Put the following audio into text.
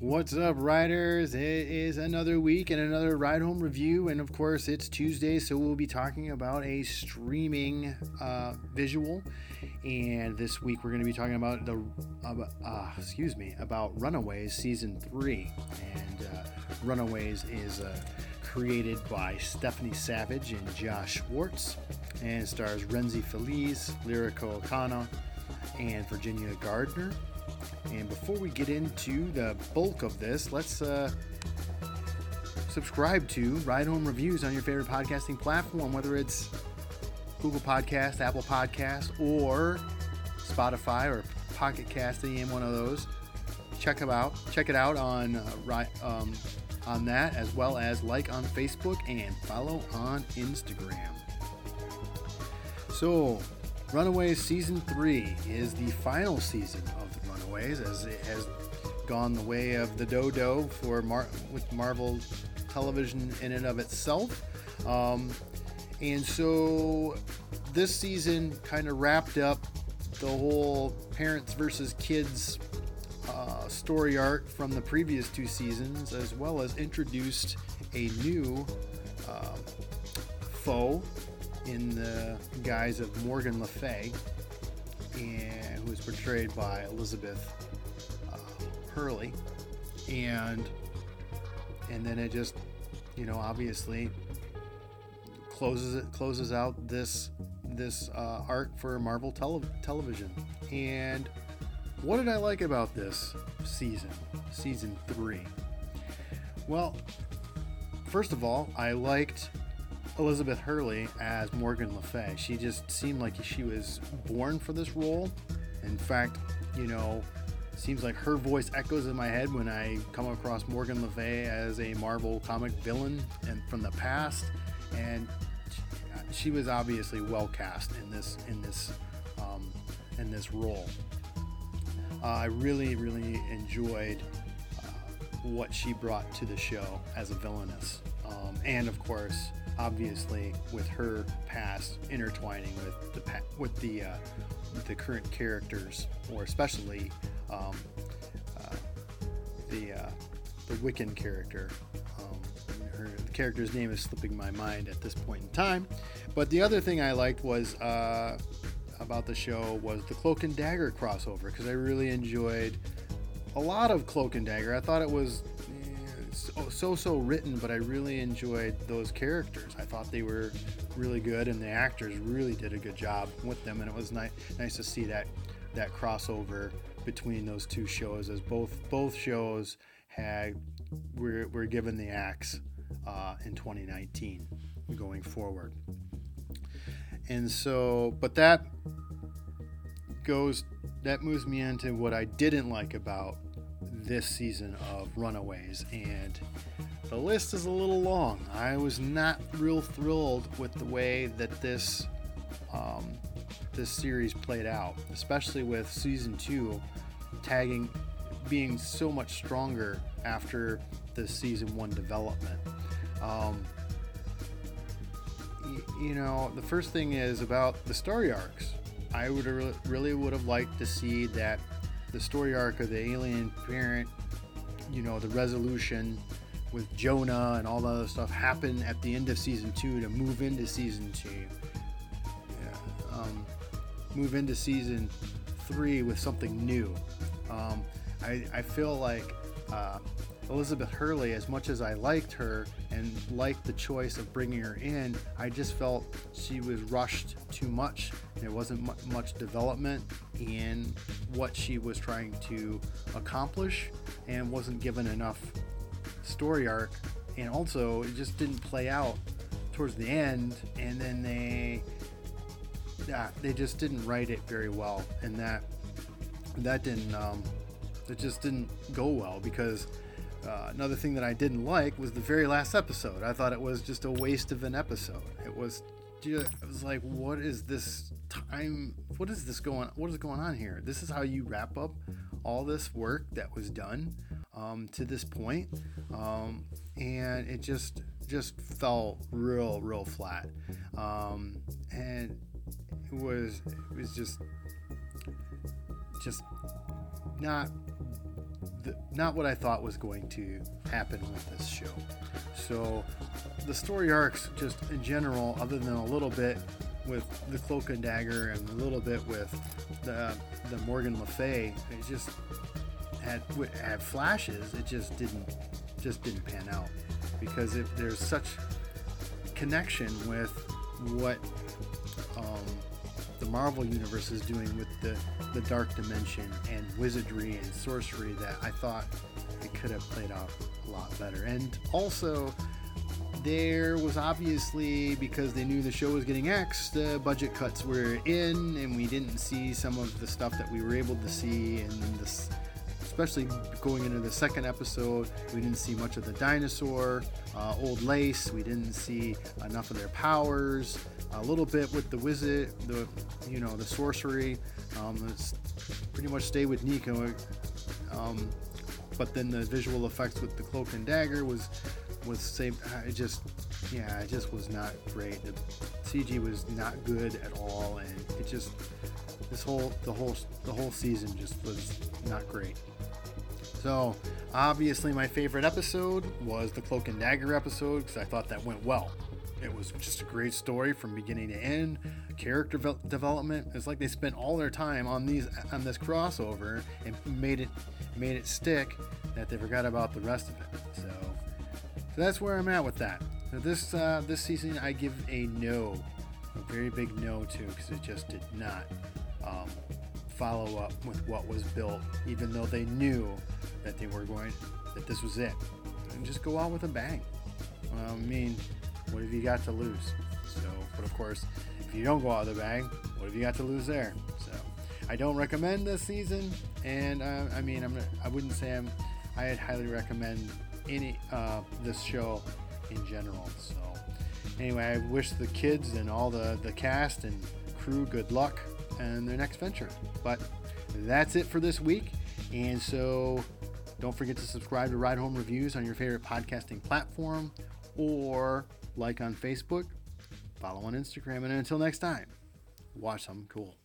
What's up, riders? It is another week and another ride home review, and of course, it's Tuesday, so we'll be talking about a streaming uh, visual. And this week, we're going to be talking about the, uh, excuse me, about Runaways season three. And uh, Runaways is uh, created by Stephanie Savage and Josh Schwartz, and stars Rhenzy Feliz, Lyrica O'Connor, and Virginia Gardner. And before we get into the bulk of this, let's uh, subscribe to Ride Home Reviews on your favorite podcasting platform, whether it's Google Podcast, Apple Podcast, or Spotify or Pocket Cast, any one of those. Check them out. Check it out on uh, um, on that, as well as like on Facebook and follow on Instagram. So, Runaways Season 3 is the final season of the Runaways, as it has gone the way of the dodo for Mar- with Marvel television in and of itself. Um, and so this season kind of wrapped up the whole parents versus kids uh, story arc from the previous two seasons, as well as introduced a new uh, foe in the guise of Morgan Le Fay, and who is portrayed by Elizabeth uh, Hurley, and and then it just, you know, obviously closes it closes out this this uh, arc for Marvel tele- television. And what did I like about this season, season three? Well, first of all, I liked Elizabeth Hurley as Morgan Le Fay. She just seemed like she was born for this role. In fact, you know, seems like her voice echoes in my head when I come across Morgan Le Fay as a Marvel comic villain and from the past. And she was obviously well cast in this in this um, in this role. Uh, I really really enjoyed uh, what she brought to the show as a villainess, um, and of course, obviously with her past intertwining with the with the uh, with the current characters, or especially um, uh, the uh, the Wiccan character. Um, her the character's name is slipping my mind at this point in time. But the other thing I liked was uh, about the show was the Cloak and Dagger crossover because I really enjoyed a lot of Cloak and Dagger. I thought it was eh, so so written, but I really enjoyed those characters. I thought they were really good, and the actors really did a good job with them, and it was nice nice to see that that crossover between those two shows as both both shows had were, were given the axe uh, in 2019 going forward. And so, but that goes, that moves me into what I didn't like about this season of Runaways. And the list is a little long. I was not real thrilled with the way that this um, this series played out, especially with season two tagging being so much stronger after the season one development. Um, y- you know, the first thing is about the story arcs. I would re- really would have liked to see that the story arc of the alien parent, you know, the resolution with Jonah and all the other stuff happen at the end of season two to move into season two. Yeah, um, move into season three with something new. Um, I, I feel like uh, Elizabeth Hurley, as much as I liked her and liked the choice of bringing her in, I just felt she was rushed too much. There wasn't much development in what she was trying to accomplish and wasn't given enough story arc. And also, it just didn't play out towards the end. And then they, yeah, they just didn't write it very well. And that, that didn't, um, it just didn't go well because uh, another thing that I didn't like was the very last episode. I thought it was just a waste of an episode. It was, it was like, what is this time? What is this going? What is going on here? This is how you wrap up all this work that was done um, to this point, um, and it just just fell real real flat, um, and it was it was just just not the, not what I thought was going to happen with this show. So the story arcs, just in general, other than a little bit with the Cloak and Dagger and a little bit with the the Morgan Le Fay, it just had had flashes. It just didn't just didn't pan out because if there's such connection with what um, the Marvel universe is doing with the the dark dimension and wizardry and sorcery that I thought it could have played out a lot better. And also, there was obviously because they knew the show was getting X, the budget cuts were in, and we didn't see some of the stuff that we were able to see in this. Especially going into the second episode, we didn't see much of the dinosaur, uh, old lace. We didn't see enough of their powers. A little bit with the wizard, the you know the sorcery. Um, it's pretty much stay with Nico. Um, but then the visual effects with the cloak and dagger was was same. It just yeah, it just was not great. The CG was not good at all, and it just this whole the whole the whole season just was not great. So obviously, my favorite episode was the cloak and dagger episode because I thought that went well. It was just a great story from beginning to end. Character development. It's like they spent all their time on these on this crossover and made it made it stick that they forgot about the rest of it. So, so that's where I'm at with that. This uh, this season I give a no, a very big no to because it just did not um, follow up with what was built, even though they knew that they were going that this was it, and just go out with a bang. I mean, what have you got to lose? So, but of course, if you don't go out with a bang, what have you got to lose there? So, I don't recommend this season, and uh, I mean, I'm I wouldn't say I'm I'd highly recommend any uh, this show in general. So, anyway, I wish the kids and all the the cast and crew good luck in their next venture. But that's it for this week, and so don't forget to subscribe to Ride Home Reviews on your favorite podcasting platform or like on Facebook, follow on Instagram, and until next time, watch something cool.